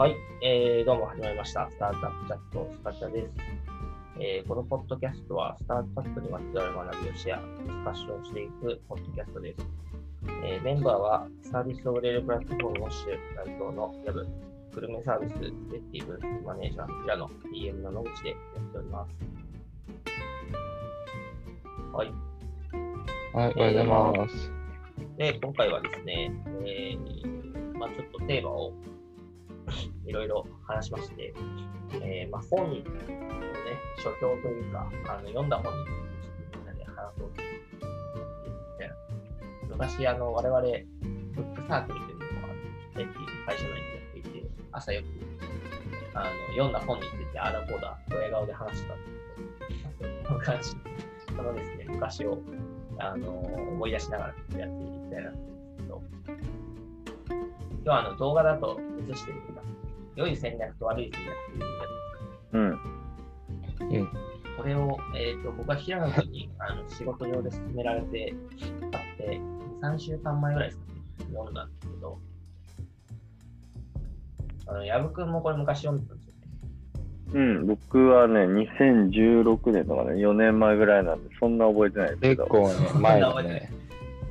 はい、えー、どうも始まりました。スタートアップチャットスカチャです、えー。このポッドキャストは、スタートアップにまつわる学びをシェア、ディスカッションしていくポッドキャストです。えー、メンバーは、サービスオーレールプラットフォームウォッシュ代表のヤブ、グルメサービスデティブマネージャー、平野、DM の野口でやっております。はい。はい、おはようございます。で、今回はですね、えー、まあ、ちょっとテーマをいろいろ話しまして、えー、まあ、本のね、書評というか、あの読んだ本についてちょっとみんなで話そうとみたいな。昔、あの、我々、ブックサークルというのがっていう会社内でやっていて、朝よく、あの、読んだ本について、あだこうだ、ドヤ顔で話したんですけど、この感じ、そのですね、昔を、あの、思い出しながらやっていきたいなと思うんですけど、今日はあの動画だと映してみた。良い戦略と悪い戦略というん。うん。これを、えーと、僕は平野君にあの仕事上で勧められて買って、3週間前ぐらいですかね、読んだんですけど、あの、矢部君もこれ昔読んでたんですよね。うん、僕はね、2016年とかね、4年前ぐらいなんで、そんな覚えてないですけど。結構ね、前だね。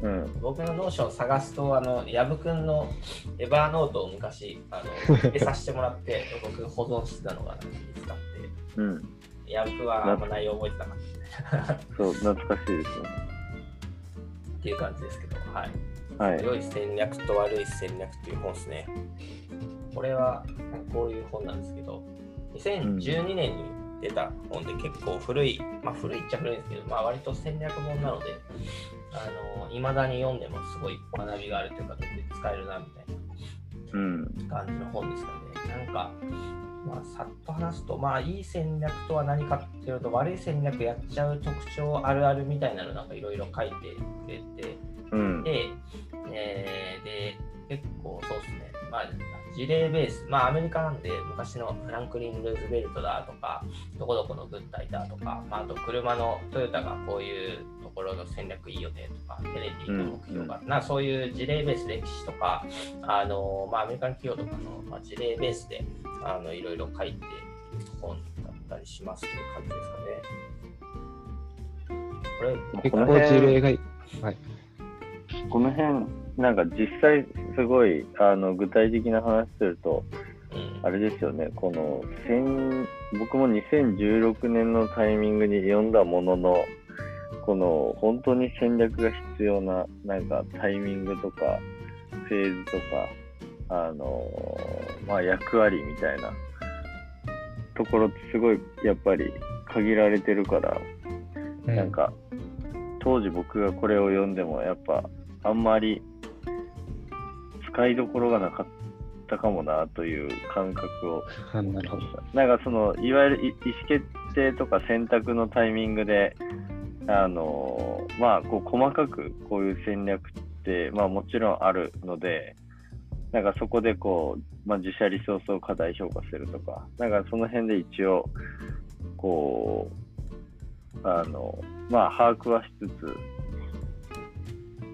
うん、僕のノーション探すと、あの、矢部君のエバーノートを昔、あの、入れさせてもらって、僕保存してたのが見つかって、うん。矢部君はあんま内容覚えてなかった、そう、懐かしいですよね。っていう感じですけど、はい。はい、良い戦略と悪い戦略っていう本ですね。これはこういう本なんですけど、2012年に出た本で結構古い、まあ古いっちゃ古いんですけど、まあ割と戦略本なので、あの、未だに読んでもすごい学びがあるというか、使えるなみたいな。感じの本ですかね。なんか、まあ、さっと話すと、まあ、いい戦略とは何かっていうと、悪い戦略やっちゃう特徴あるあるみたいなのなんかいろいろ書いてくれて、うん、で、えー、で、結構そうですね、まあ、事例ベース、まあアメリカなんで昔のフランクリン・ルーズベルトだとか、どこどこの軍隊だとか、まあ、あと車のトヨタがこういうところの戦略いいよねとか、テレビの目標が、うん、なそういう事例ベース歴史とか、あのまあ、アメリカン企業とかの、まあ、事例ベースであのいろいろ書いている本だったりしますという感じですかね。これ、結構事例が、はい、この辺なんか実際すごいあの具体的な話すると、あれですよね、この僕も2016年のタイミングに読んだものの、この本当に戦略が必要ななんかタイミングとかフェーズとか、あのまあ、役割みたいなところってすごいやっぱり限られてるから、うん、なんか当時僕がこれを読んでもやっぱあんまり使いどころがなかったかもなという感覚を。なるほど。なんかその、いわゆる意思決定とか選択のタイミングで、あのまあ、こう細かくこういう戦略って、まあ、もちろんあるので、なんかそこでこう、まあ、自社リソースを過大評価するとか、なんかその辺で一応、こう、あの、まあ、把握はしつつ、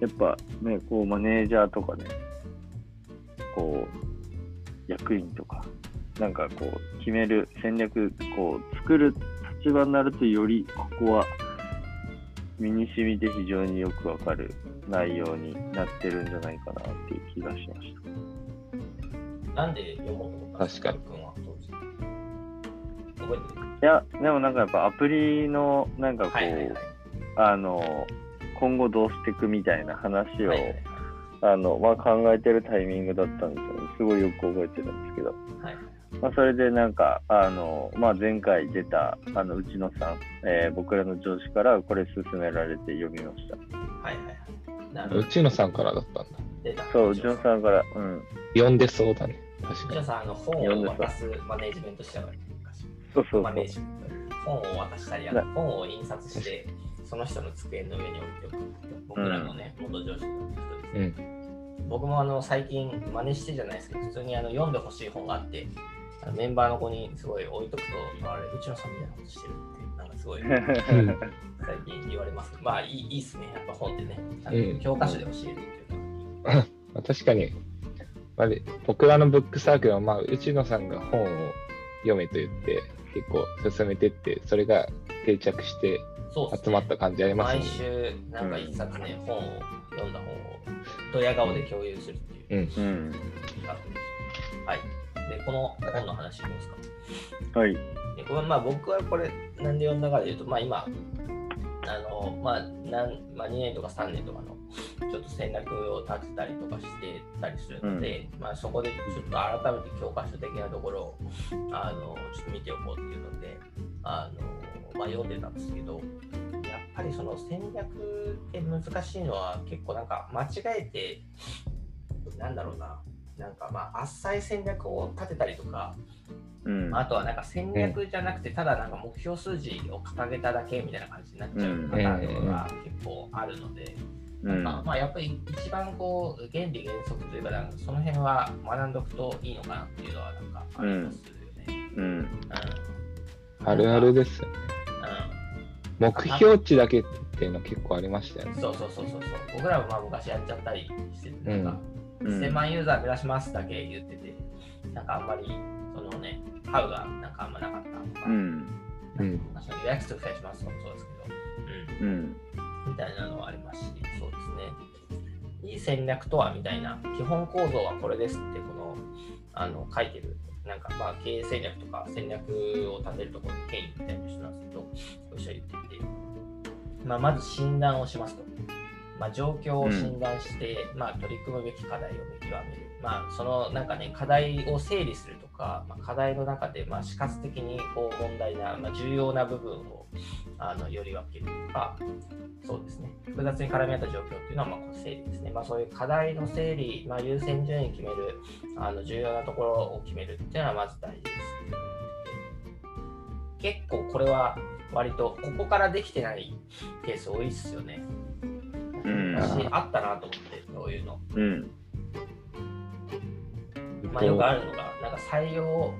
やっぱね、こう、マネージャーとかね、こう、役員とか、なんかこう、決める戦略、こう、作る立場になるとより、ここは、身に染みて非常によくわかる内容になってるんじゃないかなっていう気がしました。なんで読もうと思ったんですか？君は覚えてるいや、でもなんか。やっぱアプリの、なんかこう、はいはいはい、あの、今後どうしていくみたいな話を、はいはいあの、まあ、考えてるタイミングだったんですよね。すごいよく覚えてるんですけど。はい。まあ、それでなんか、あの、まあ、前回出た、あの、内野さん、えー、僕らの上司からこれ勧められて読みました。はいはいはい。内野さんからだったんだ。そう、内野さんから、うん。読んでそうだね。確かに。内野さん、あの、本を渡すマネージメントしたからね。そうそうマネージメント。本を渡したり、本を印刷して、その人の机の上に置いておく。僕らのね、元上司の人ですね。うん僕もあの最近真似してじゃないですけど、普通にあの読んでほしい本があって、あのメンバーの子にすごい置いとくと、あれ、うちのさんみたいなことしてるって、なんかすごい 最近言われます。まあいいいいっすね、やっぱ本ってね。教科書で教えるっていうか。確かに、まあ、僕らのブックサークルは、まあ、内野さんが本を読めと言って、結構進めてって、それが定着して集まった感じありますね。毎週、なんか一冊ね、うん、本を読んだ本をドヤ顔で共有するっていう。うん。うん、はい。で、この本の話いきますか？はい。でこれまあ僕はこれ、なんで読んだかでいうと、まあ今、あの、まあ、なんまあ、2年とか3年とかのちょっと戦略を立てたりとかしてたりするので、うん、まあ、そこでちょっと改めて教科書的なところをあのちょっと見ておこうっていうのであの、まあ、読んでたんですけどやっぱりその戦略って難しいのは結構なんか間違えてなんだろうななんかまあ浅い戦略を立てたりとかうん、あとはなんか戦略じゃなくて、ただなんか目標数字を掲げただけみたいな感じになっちゃうパターンとかが結構あるので、なんかまあやっぱり一番こう原理原則というかなんかその辺は学んどくといいのかなっていうのはなんかありますよね。うん。うん、あるあるですよね。うん、目標値だけっていうの結構ありましたよね。そうそうそうそう。僕らもまあ昔やっちゃったりしてて、なんか、1000万ユーザー目指しますだけ言ってて、なんかあんまりそのね、ハウがなんかあんまなかったとか、うん。うん、予約数増やしますとかもそうですけど、うん。うん、みたいなのはありますし、ね。いい戦略とはみたいな、基本構造はこれですって、この、あの、書いてる、なんかまあ経営戦略とか戦略を立てるところの権威みたいな人なんですけど、ご一緒言っていて、まあ、まず診断をしますと。まあ、状況を診断して、うん、まあ、取り組むべき課題を見極める。まあ、そのなんかね、課題を整理するとか、まあ、課題の中で、まあ、死活的にこう問題な、まあ、重要な部分をあのより分けるとか、そうですね、複雑に絡み合った状況っていうのは、まあ、こう整理ですね。まあ、そういう課題の整理、まあ、優先順位決める、あの重要なところを決めるっていうのはまず大事です。結構これは割とここからできてないケース多いっすよね。うん、私あったなと思って、そういうの。うん、まあ、よくあるのが、なんか採用、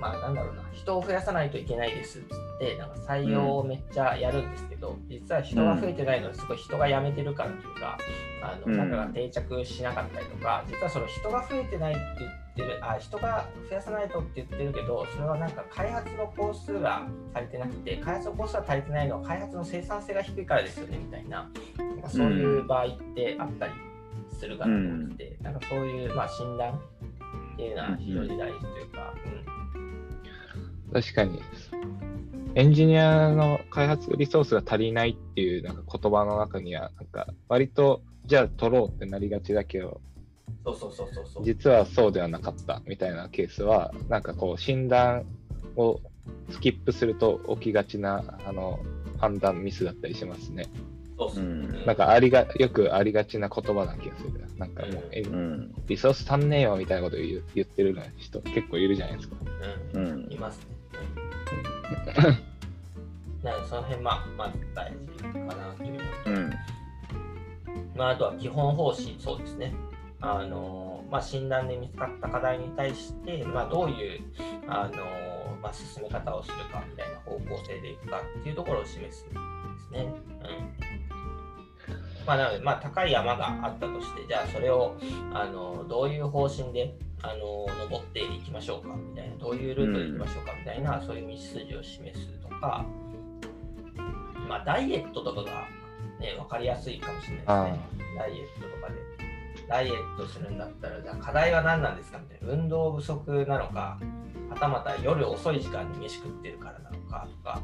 まあなんだろうな、人を増やさないといけないですっつって、なんか採用をめっちゃやるんですけど、うん、実は人が増えてないのに、すごい人が辞めてるからというか、あの中が定着しなかったりとか、実はその人が増えてないって言ってる、あ人が増やさないとって言ってるけど、それはなんか開発の工数が足りてなくて、開発の工数が足りてないのは開発の生産性が低いからですよねみたいな、なんかそういう場合ってあったりするかなと思って、うん、なんかそういう、まあ、診断っていうのは非常に大事というか、うん、確かに。エンジニアの開発リソースが足りないっていうなんか言葉の中には、なんか割とじゃあ取ろうってなりがちだけど、そうそうそうそう実はそうではなかったみたいなケースは、なんかこう診断をスキップすると起きがちなあの判断ミスだったりしますね。そうす、ね、なんかありがよくありがちな言葉な気がする。なんかもう、うん、リソース足んねえよみたいなこと言言ってる人結構いるじゃないですか。うん、うん、いますね。なのでその辺、まあ、まず大事かなといううん、まあ、あとは基本方針、そうですね。あのまあ、診断で見つかった課題に対して、まあ、どういうあの、まあ、進め方をするかみたいな方向性でいくかっていうところを示すんですね。うんまあ、なので、まあ、高い山があったとして、じゃあそれをあのどういう方針であの登っていきましょうかみたいな、どういうルートでいきましょうかみたいな、うん、そういう道筋を示すとか、まあ、ダイエットとかが、ね、分かりやすいかもしれないですね。ダイエットとかで。ダイエットするんだったら、じゃあ課題は何なんですかみたいな。運動不足なのか、はたまた夜遅い時間に飯食ってるからなのかとか、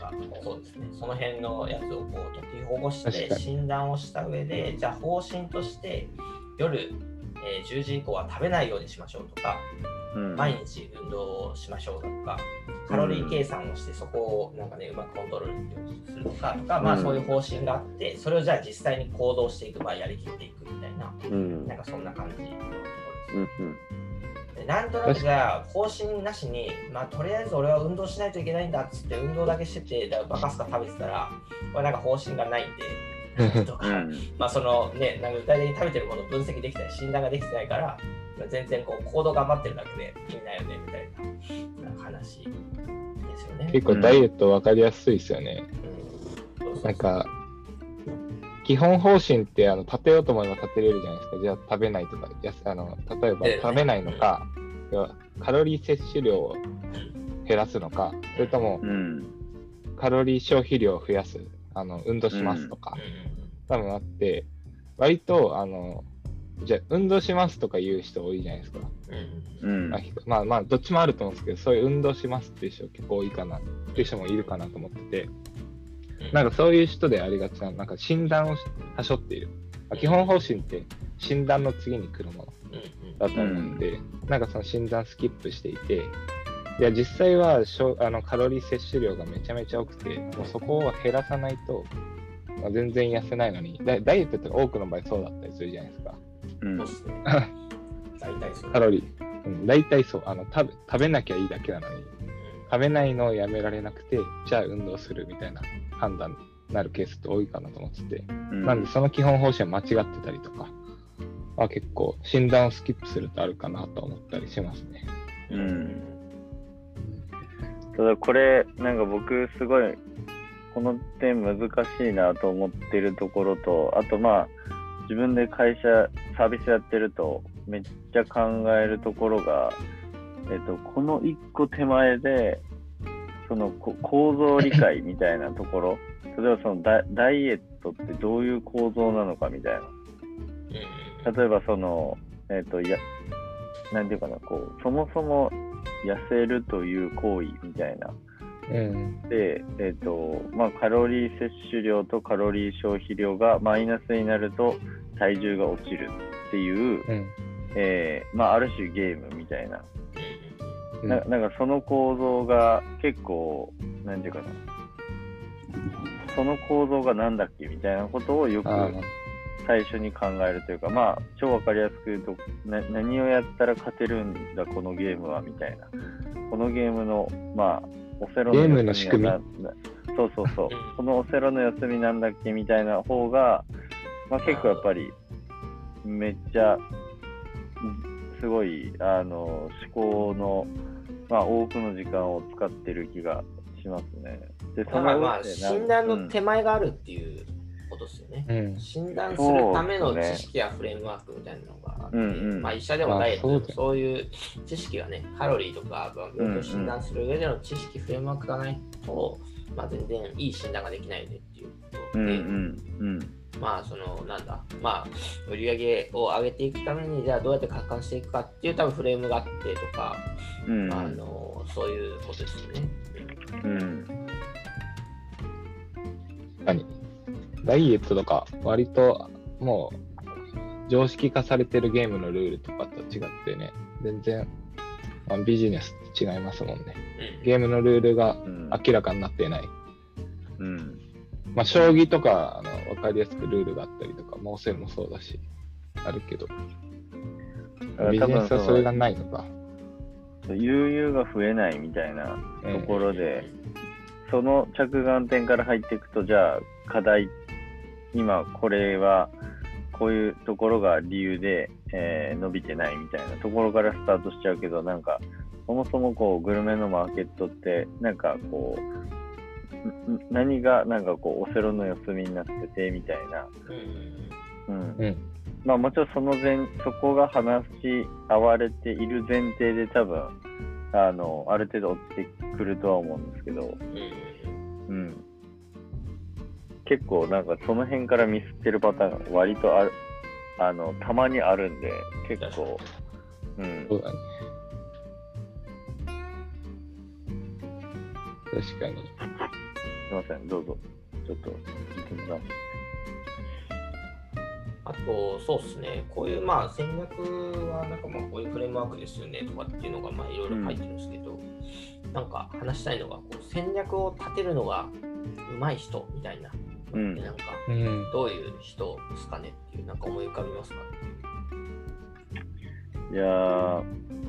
かそうですね。その辺のやつをこう解きほぐして診断をした上でじゃあ方針として夜、えー、10時以降は食べないようにしましょうとか、うん、毎日運動をしましょうとかカロリー計算をしてそこをなんかねうまくコントロールするとかとか、まあそういう方針があってそれをじゃあ実際に行動していく場合やりきっていくみたいな、うん、なんかそんな感じのところです。うんなんとなくじゃあ方針なしに、まあ、とりあえず俺は運動しないといけないんだっつって運動だけしててだバカスカ食べてたらこれなんか方針がないんでとか、うん、まあそのねなんか具体的に食べてるものを分析できたり診断ができてないから全然こう行動頑張ってるだけでいいんだよねみたいな話ですよね。結構ダイエット分かりやすいですよね。うん、なんか基本方針ってあの立てようと思えば立てれるじゃないですか。じゃあ食べないとか、やあの例えば食べないのか、カロリー摂取量を減らすのか、それとも、カロリー消費量を増やす、あの運動しますとか、多分あって、割とあのじゃあ運動しますとか言う人多いじゃないですか。うん、まあまあどっちもあると思うんですけどそういう運動しますっていう人結構多いかなっていう人もいるかなと思ってて。なんかそういう人でありがちななんか診断をはしょっている、まあ、基本方針って診断の次に来るものだと思うんで、なんかその診断スキップしていていや実際はしょあのカロリー摂取量がめちゃめちゃ多くてもうそこを減らさないと、まあ、全然痩せないのにダイエットって多くの場合そうだったりするじゃないですか。うん、大体そう。カロリー。うん、大体そうあの食べ。食べなきゃいいだけなのに、食べないのをやめられなくて、じゃあ運動するみたいな判断になるケースって多いかなと思ってて、うん、なんでその基本方針は間違ってたりとか、あ結構診断をスキップするとあるかなと思ったりしますね。うん。ただこれ、なんか僕すごい、この点難しいなと思ってるところと、あとまあ、自分で会社、サービスやってると、めっちゃ考えるところが、えっと、この一個手前で、その構造理解みたいなところ、例えばそのダダイエットってどういう構造なのかみたいな。例えばその、えっと、や、なんていうかな、こう、そもそも痩せるという行為みたいな。うん、で、えーとまあ、カロリー摂取量とカロリー消費量がマイナスになると体重が落ちるっていう、うん、えー、まあ、ある種ゲームみたいな。ななんかその構造が結構、なんていうかな、その構造がなんだっけみたいなことをよく最初に考えるというか、まあ、超わかりやすく言うとな、何をやったら勝てるんだ、このゲームはみたいな。このゲームの、まあ、オセロのゲームの仕組みそうそうそう。このオセロの休みなんだっけみたいな方が、まあ、結構やっぱり、めっちゃ、すごい、あの、思考の、まあ、多くの時間を使ってる気がしますね。で、そのまあ、診断の手前があるっていうことですよね。うん、診断するための知識やフレームワークみたいなのがあって、うんうん、まあ、医者でもダイエットでもそういう知識がね、カロリーとか病気を診断する上での知識、フレームワークがないと、まあ、全然いい診断ができないよねっていうことで、うんうんうん。まあそのなんだまあ売り上げを上げていくためにじゃあどうやって活換していくかっていう多分フレームがあってとか、うん、あのそういうことですよね。ダイエットとか割ともう常識化されてるゲームのルールとかと違ってね全然、まあ、ビジネスって違いますもんね。ゲームのルールが明らかになっていない。うんまあ、将棋とかあの分かりやすくルールがあったりとか、モーセルもそうだし、あるけど、ビジネスはそれがないのか。悠々が増えないみたいなところで、えー、その着眼点から入っていくと、じゃあ課題、今これはこういうところが理由で、えー、伸びてないみたいなところからスタートしちゃうけど、なんかそもそもこうグルメのマーケットって、なんかこう、何がなんかこうオセロの四隅になっててみたいな、うん、うん、まあもちろんその前そこが話し合われている前提で多分あのある程度落ちてくるとは思うんですけど、うん、結構なんかその辺からミスってるパターンが割とあるあのたまにあるんで結構、うん、そうだね確かに。すみません、どうぞ。ちょっと聞いてみます。あと、そうですね、こういうまあ戦略は、なんかまあこういうフレームワークですよねとかっていうのがまあいろいろ入ってるんですけど、うん、なんか話したいのが、こう戦略を立てるのが上手い人みたいな、うん、なんか、どういう人ですかねっていう、なんか思い浮かびますか？いやー、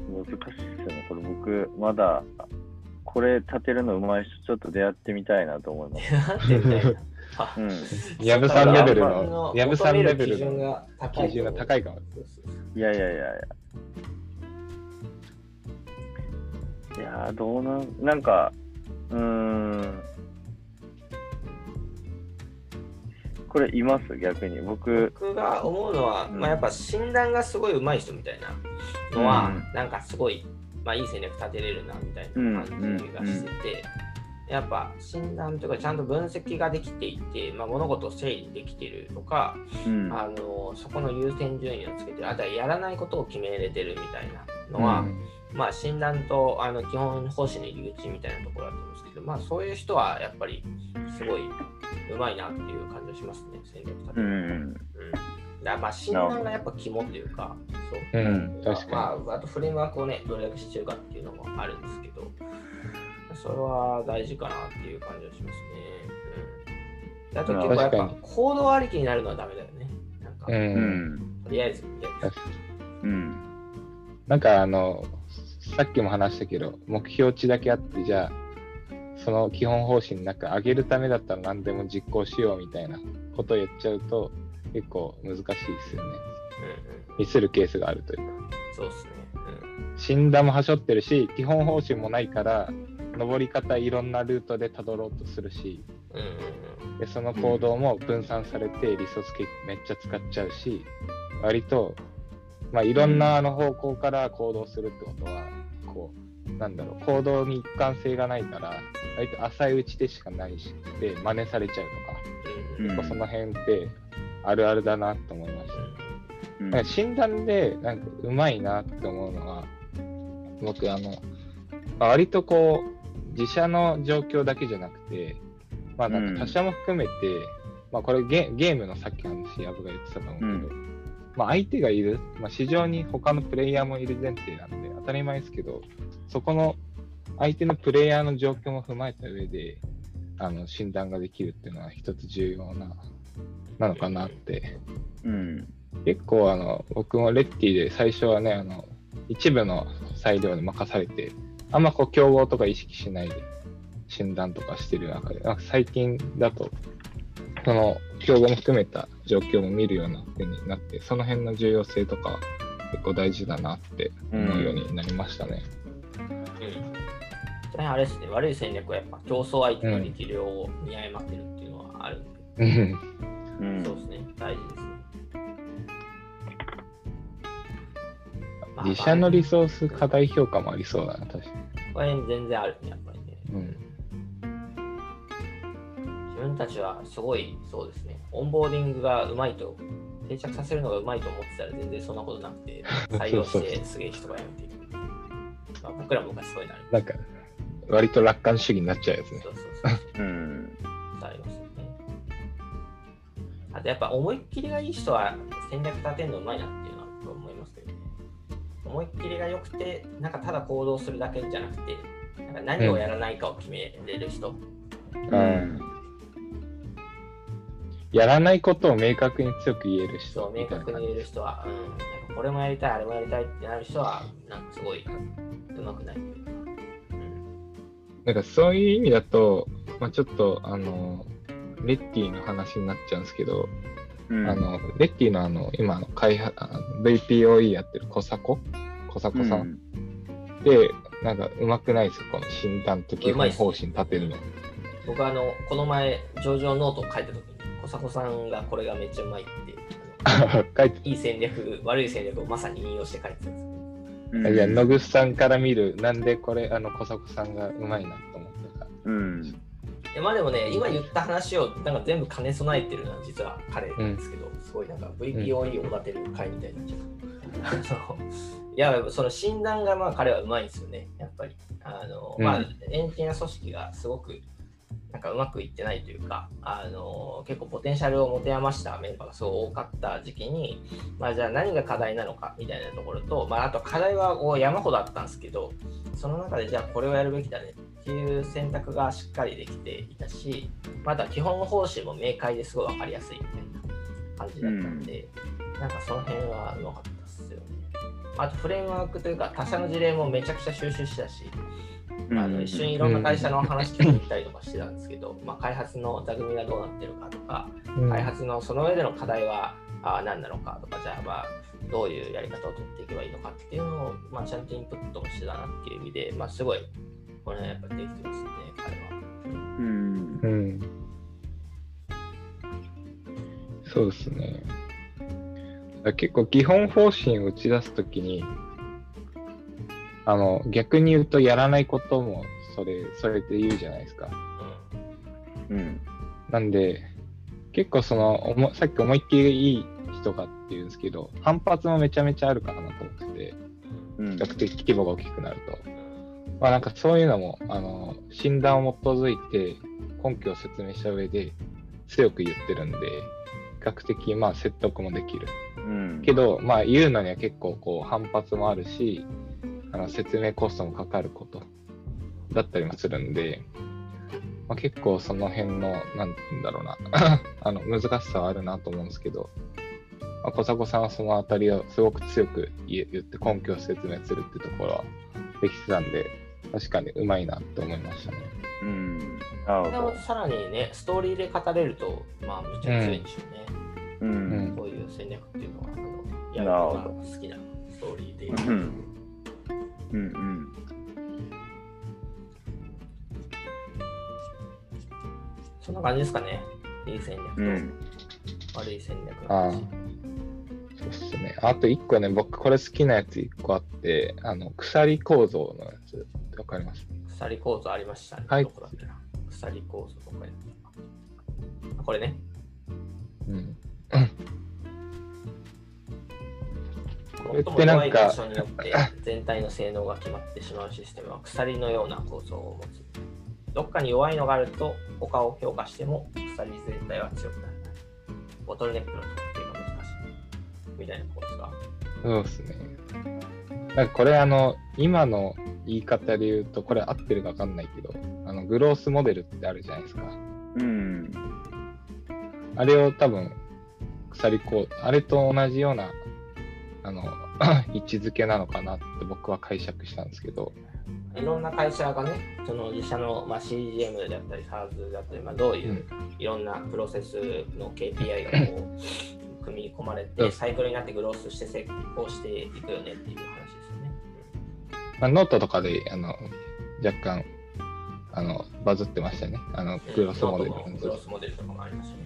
難しいですよね。これ僕、まだこれ立てるのうまい人、ちょっと出会ってみたいなと思います。うん。ヤブさんレベルの、ヤブさんレベルの基準が高いかも。いやいやいやいや。いやどうなん、なんか、うん。これいます？逆に。僕僕が思うのは、うん、まあ、やっぱ診断がすごい上手い人みたいなのは、うん、なんかすごい、まあ、いい戦略立てれるなみたいな感じがしてて、やっぱ診断とかちゃんと分析ができていて、まあ、物事を整理できてるとか、うん、あのそこの優先順位をつけてあとはやらないことを決めれてるみたいなのは、まあ、診断とあの基本方針の入り口みたいなところだと思うんですけど、まあ、そういう人はやっぱりすごいうまいなっていう感じがしますね、戦略立て。うん、うん、だまあ診断がやっぱ肝っていうか、そう。うん、確かに。まあ、あとフレームワークをね、どれだけしてるかっていうのもあるんですけど、それは大事かなっていう感じがしますね。うん、あと結構やっぱ行動ありきになるのはダメだよね。なんか、うん、とりあえずみたいな。うん。なんかあの、さっきも話したけど、目標値だけあって、じゃあ、その基本方針なんか上げるためだったら何でも実行しようみたいなことを言っちゃうと結構難しいですよね。うんうん、ミスるケースがあるというか。そうですね。うん、診断もはしょってるし、基本方針もないか。ら、登り方いろんなルートでたどろうとするし、うんうん、でその行動も分散されてリソースめっちゃ使っちゃうし、割とまあ、いろんなあの方向か。ら行動するってことは、こう、なんだろう、行動に一貫性がないから、割と浅いうちでしかないし、で、真似されちゃうとか、結構その辺ってあるあるだなと思いました。なんか診断で、なんかうまいなって思うのは、僕、あの、割とこう、自社の状況だけじゃなくて、まあなんか他社も含めて、うん、まあこれゲゲームのさっきの話、ヤブが言ってたと思うけど、うん。まあ、相手がいる、まあ、市場に他のプレイヤーもいる前提なんで当たり前ですけど、そこの相手のプレイヤーの状況も踏まえた上で、あの診断ができるっていうのは一つ重要な、なのかなって。うん、結構あの、僕もレッティで最初はね、あの一部の裁量に任されて、あんまこう競合とか意識しないで診断とかしてる中で、なんか最近だとその競合も含めた状況も見るような風になって、その辺の重要性とか結構大事だなって思うようになりましたね。うん。あれですね、悪い戦略はやっぱ競争相手の力量を見誤ってるっていうのはあるんで。うん、そうですね、大事ですね。自社のリソース過大評価もありそうだな、確かに。これ全然あるね、やっぱりね。うん。分たちはすごいそうですね、オンボーディングがうまいと、定着させるのがうまいと思ってたら全然そんなことなくて、採用してすげえ人が辞めていく。まあ、僕らもすごいなる。なんか、割と楽観主義になっちゃうやつね。そうそうそう。うん。ありますよね。あとやっぱ思いっきりがいい人は戦略立てるのうまいなっていうのは思いますけどね。思いっきりが良くて、なんかただ行動するだけじゃなくて、なんか何をやらないかを決めれる人。うん、うんやらないことを明確に強く言える人。そう、明確に言える人は、うん、これもやりたい、あれもやりたいってなる人は、なんかすごい、うまくない。うん、なんかそういう意味だと、まあ、ちょっと、あの、レッティの話になっちゃうんですけど、うん、あのレッティのあの今の開発 VPOE やってる小迫小迫さん、うん、で、なんかうまくないですよ、この診断と基本方針立てるの。僕あの、この前、上場ノートを書いたとき小迫さんがこれがめっちゃうまいって いい戦略、悪い戦略をまさに引用して書いてたんですうん、いや、野口さんから見る、なんでこれ、あの、小迫さんがうまいなと思ったか。うん。まあでもね、今言った話をなんか全部兼ね備えてるのは実は彼なんですけど、うん、すごいなんか VPOE を立てる回みたいになっちゃう。いや、その診断がまあ彼はうまいんですよね、やっぱり。あの、まあ、エンジニア組織がすごくなんかうまくいってないというか、あの結構ポテンシャルを持て余したメンバーがすごい多かった時期に、まあ、じゃあ何が課題なのかみたいなところと、まあ、あと課題はこう山ほどあったんですけど、その中でじゃあこれをやるべきだねっていう選択がしっかりできていたし、また基本方針も明快ですごい分かりやすいみたいな感じだったんで、うん、なんかその辺はうまかったですよね。あとフレームワークというか他社の事例もめちゃくちゃ収集したし、あの一緒にいろんな会社の話聞いたりとかしてたんですけど、まあ、開発の座組がどうなってるかとか、開発のその上での課題はあ何なのかとか、じゃあまあどういうやり方を取っていけばいいのかっていうのを、まあ、ちゃんとインプットしてたなっていう意味で、まあ、すごいこれはやっぱできてますね、彼は。うん。うんそうですね。結構基本方針を打ち出すときに、あの、逆に言うとやらないこともそれ、それって言うじゃないですか。うん。なんで、結構その、さっき思いっきりいい人がっていうんですけど、反発もめちゃめちゃあるかなと思ってて、比較的規模が大きくなると。まあなんかそういうのも、あの、診断を基づいて根拠を説明した上で強く言ってるんで、比較的まあ説得もできる。うん、けど、まあ言うのには結構こう反発もあるし、あの説明コストもかかることだったりもするんで、まあ、結構その辺の、なんだろうな あの難しさはあるなと思うんですけど、まあ、小迫さんはそのあたりをすごく強く言って根拠を説明するってところはできてたんで、確かにうまいなって思いましたね。うん。なるほど。さらにね、ストーリーで語れると、まあ、めっちゃ強いんでしょうね。うん。こういう戦略っていうのは、あのやるのが好きなストーリーで。うん。うんうん。そんな感じですかね。いい戦略と、うん、悪い戦略の話。そうっすね。あと一個ね、僕これ好きなやつ一個あって、あの、鎖構造のやつ、わかります？鎖構造ありましたね。はい。鎖構造とかやこれね。うん。最も弱い場所によって全体の性能が決まってしまうシステムは鎖のような構造を持つ。どっかに弱いのがあると他を強化しても鎖全体は強くなる。ボトルネックの特定が難しい。みたいなことですかそうですね。なんかこれあの、今の言い方で言うと、これ合ってるか分かんないけど、あのグロースモデルってあるじゃないですか。うん。あれを多分、鎖こう、あれと同じような、あの、位置づけなのかなって僕は解釈したんですけど。いろんな会社がね、その自社の、まあ、CGM だったり、SARS だったり、まあ、どういういろんなプロセスの KPI がこう組み込まれて、サイクルになってグロースして成功していくよねっていう話ですよね。まあ、ノートとかであの若干あのバズってましたね。あのグロースモデル、グロースモデルとかもありましたね。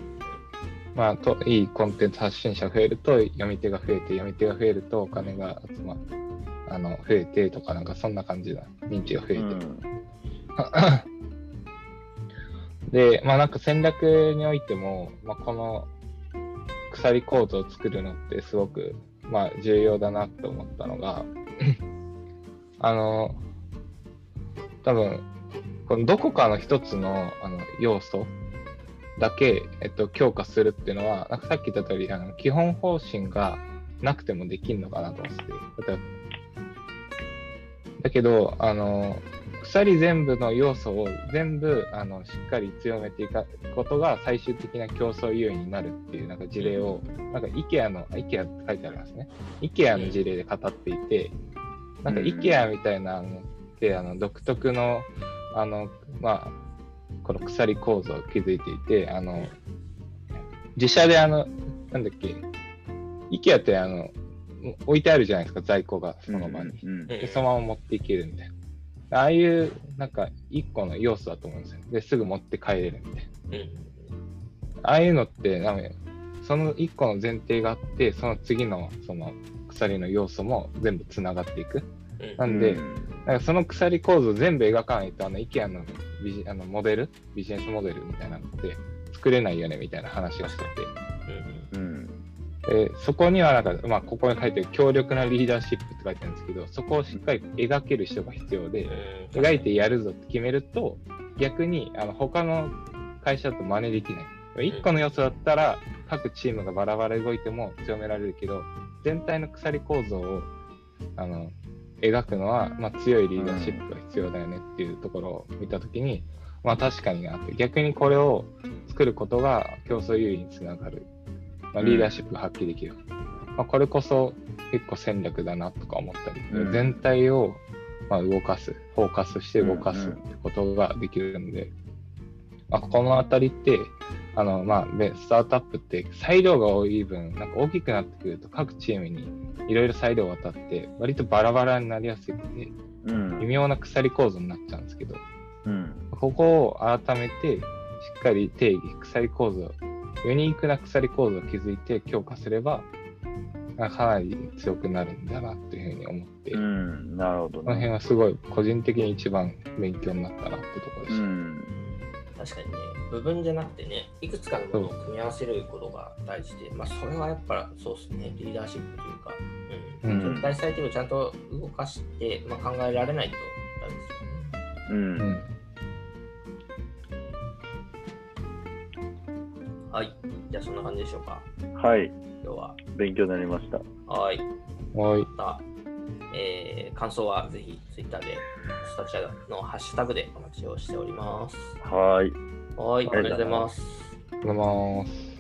まあ、といいコンテンツ発信者増えると読み手が増えて読み手が増えるとお金が集まあの増えてとかなんかそんな感じな認知が増えて、うん、でまあなんか戦略においても、まあ、この鎖構造を作るのってすごくまあ重要だなって思ったのが あの多分このどこかの一つのあの要素だけ、えっと、強化するっていうのは、なんかさっき言った通り、あの基本方針がなくてもできるのかなと思って。だけど、あの、鎖全部の要素を全部あのしっかり強めていくことが最終的な競争優位になるっていうなんか事例を、なんか IKEA の、IKEA って書いてありますね。IKEA の事例で語っていて、なんか IKEA みたいなのって、あの独特の、あの、まあ、この鎖構造を築いていて、あの、自社であの、なんだっけ、IKEA ってあの、置いてあるじゃないですか、在庫がその場に。うんうん、で、そのまま持っていけるみたいな。ああいう、なんか、一個の要素だと思うんですよ。で、すぐ持って帰れるみたいな。ああいうのって、なんその一個の前提があって、その次の、その、鎖の要素も全部つながっていく。なんで、なんかその鎖構造全部描かないと、あの、IKEA のビジあのモデル、ビジネスモデルみたいなのって作れないよねみたいな話をしてて。うん、でそこにはなんか、まあ、ここに書いてる強力なリーダーシップって書いてるんですけど、そこをしっかり描ける人が必要で、描いてやるぞって決めると、逆にあの他の会社だと真似できない。1個の要素だったら、各チームがバラバラ動いても強められるけど、全体の鎖構造をあの描くのは、まあ、強いリーダーシップが必要だよねっていうところを見たときに、まあ確かになって、逆にこれを作ることが競争優位につながる。まあ、リーダーシップが発揮できる。まあ、これこそ結構戦略だなとか思ったり、うん、全体をまあ動かす、フォーカスして動かすってことができるので、まあ、このあたりって、あの、まあ、スタートアップって裁量が多い分、なんか大きくなってくると各チームにいろいろ裁量が渡って、割とバラバラになりやすくて、うん、微妙な鎖構造になっちゃうんですけど、うん、ここを改めてしっかり定義、鎖構造ユニークな鎖構造を築いて強化すれば、かなり強くなるんだなっていうふうに思って、うん、なるほど、ね、この辺はすごい個人的に一番勉強になったなってところでした。うん確かにね、部分じゃなくてね、いくつかのものを組み合わせることが大事で、まあ、それはやっぱそうですね、リーダーシップというか、うん、全体サイティをちゃんと動かして、まあ、考えられないとダメですよね。うん、うんはい。じゃあそんな感じでしょうか。はい。今日は。勉強になりました。はい。はい。また、えー、感想はぜひ Twitter で、スタチャのハッシュタグでお待ちをしております。はい。はい。ありがとうございます。ありがとうございます。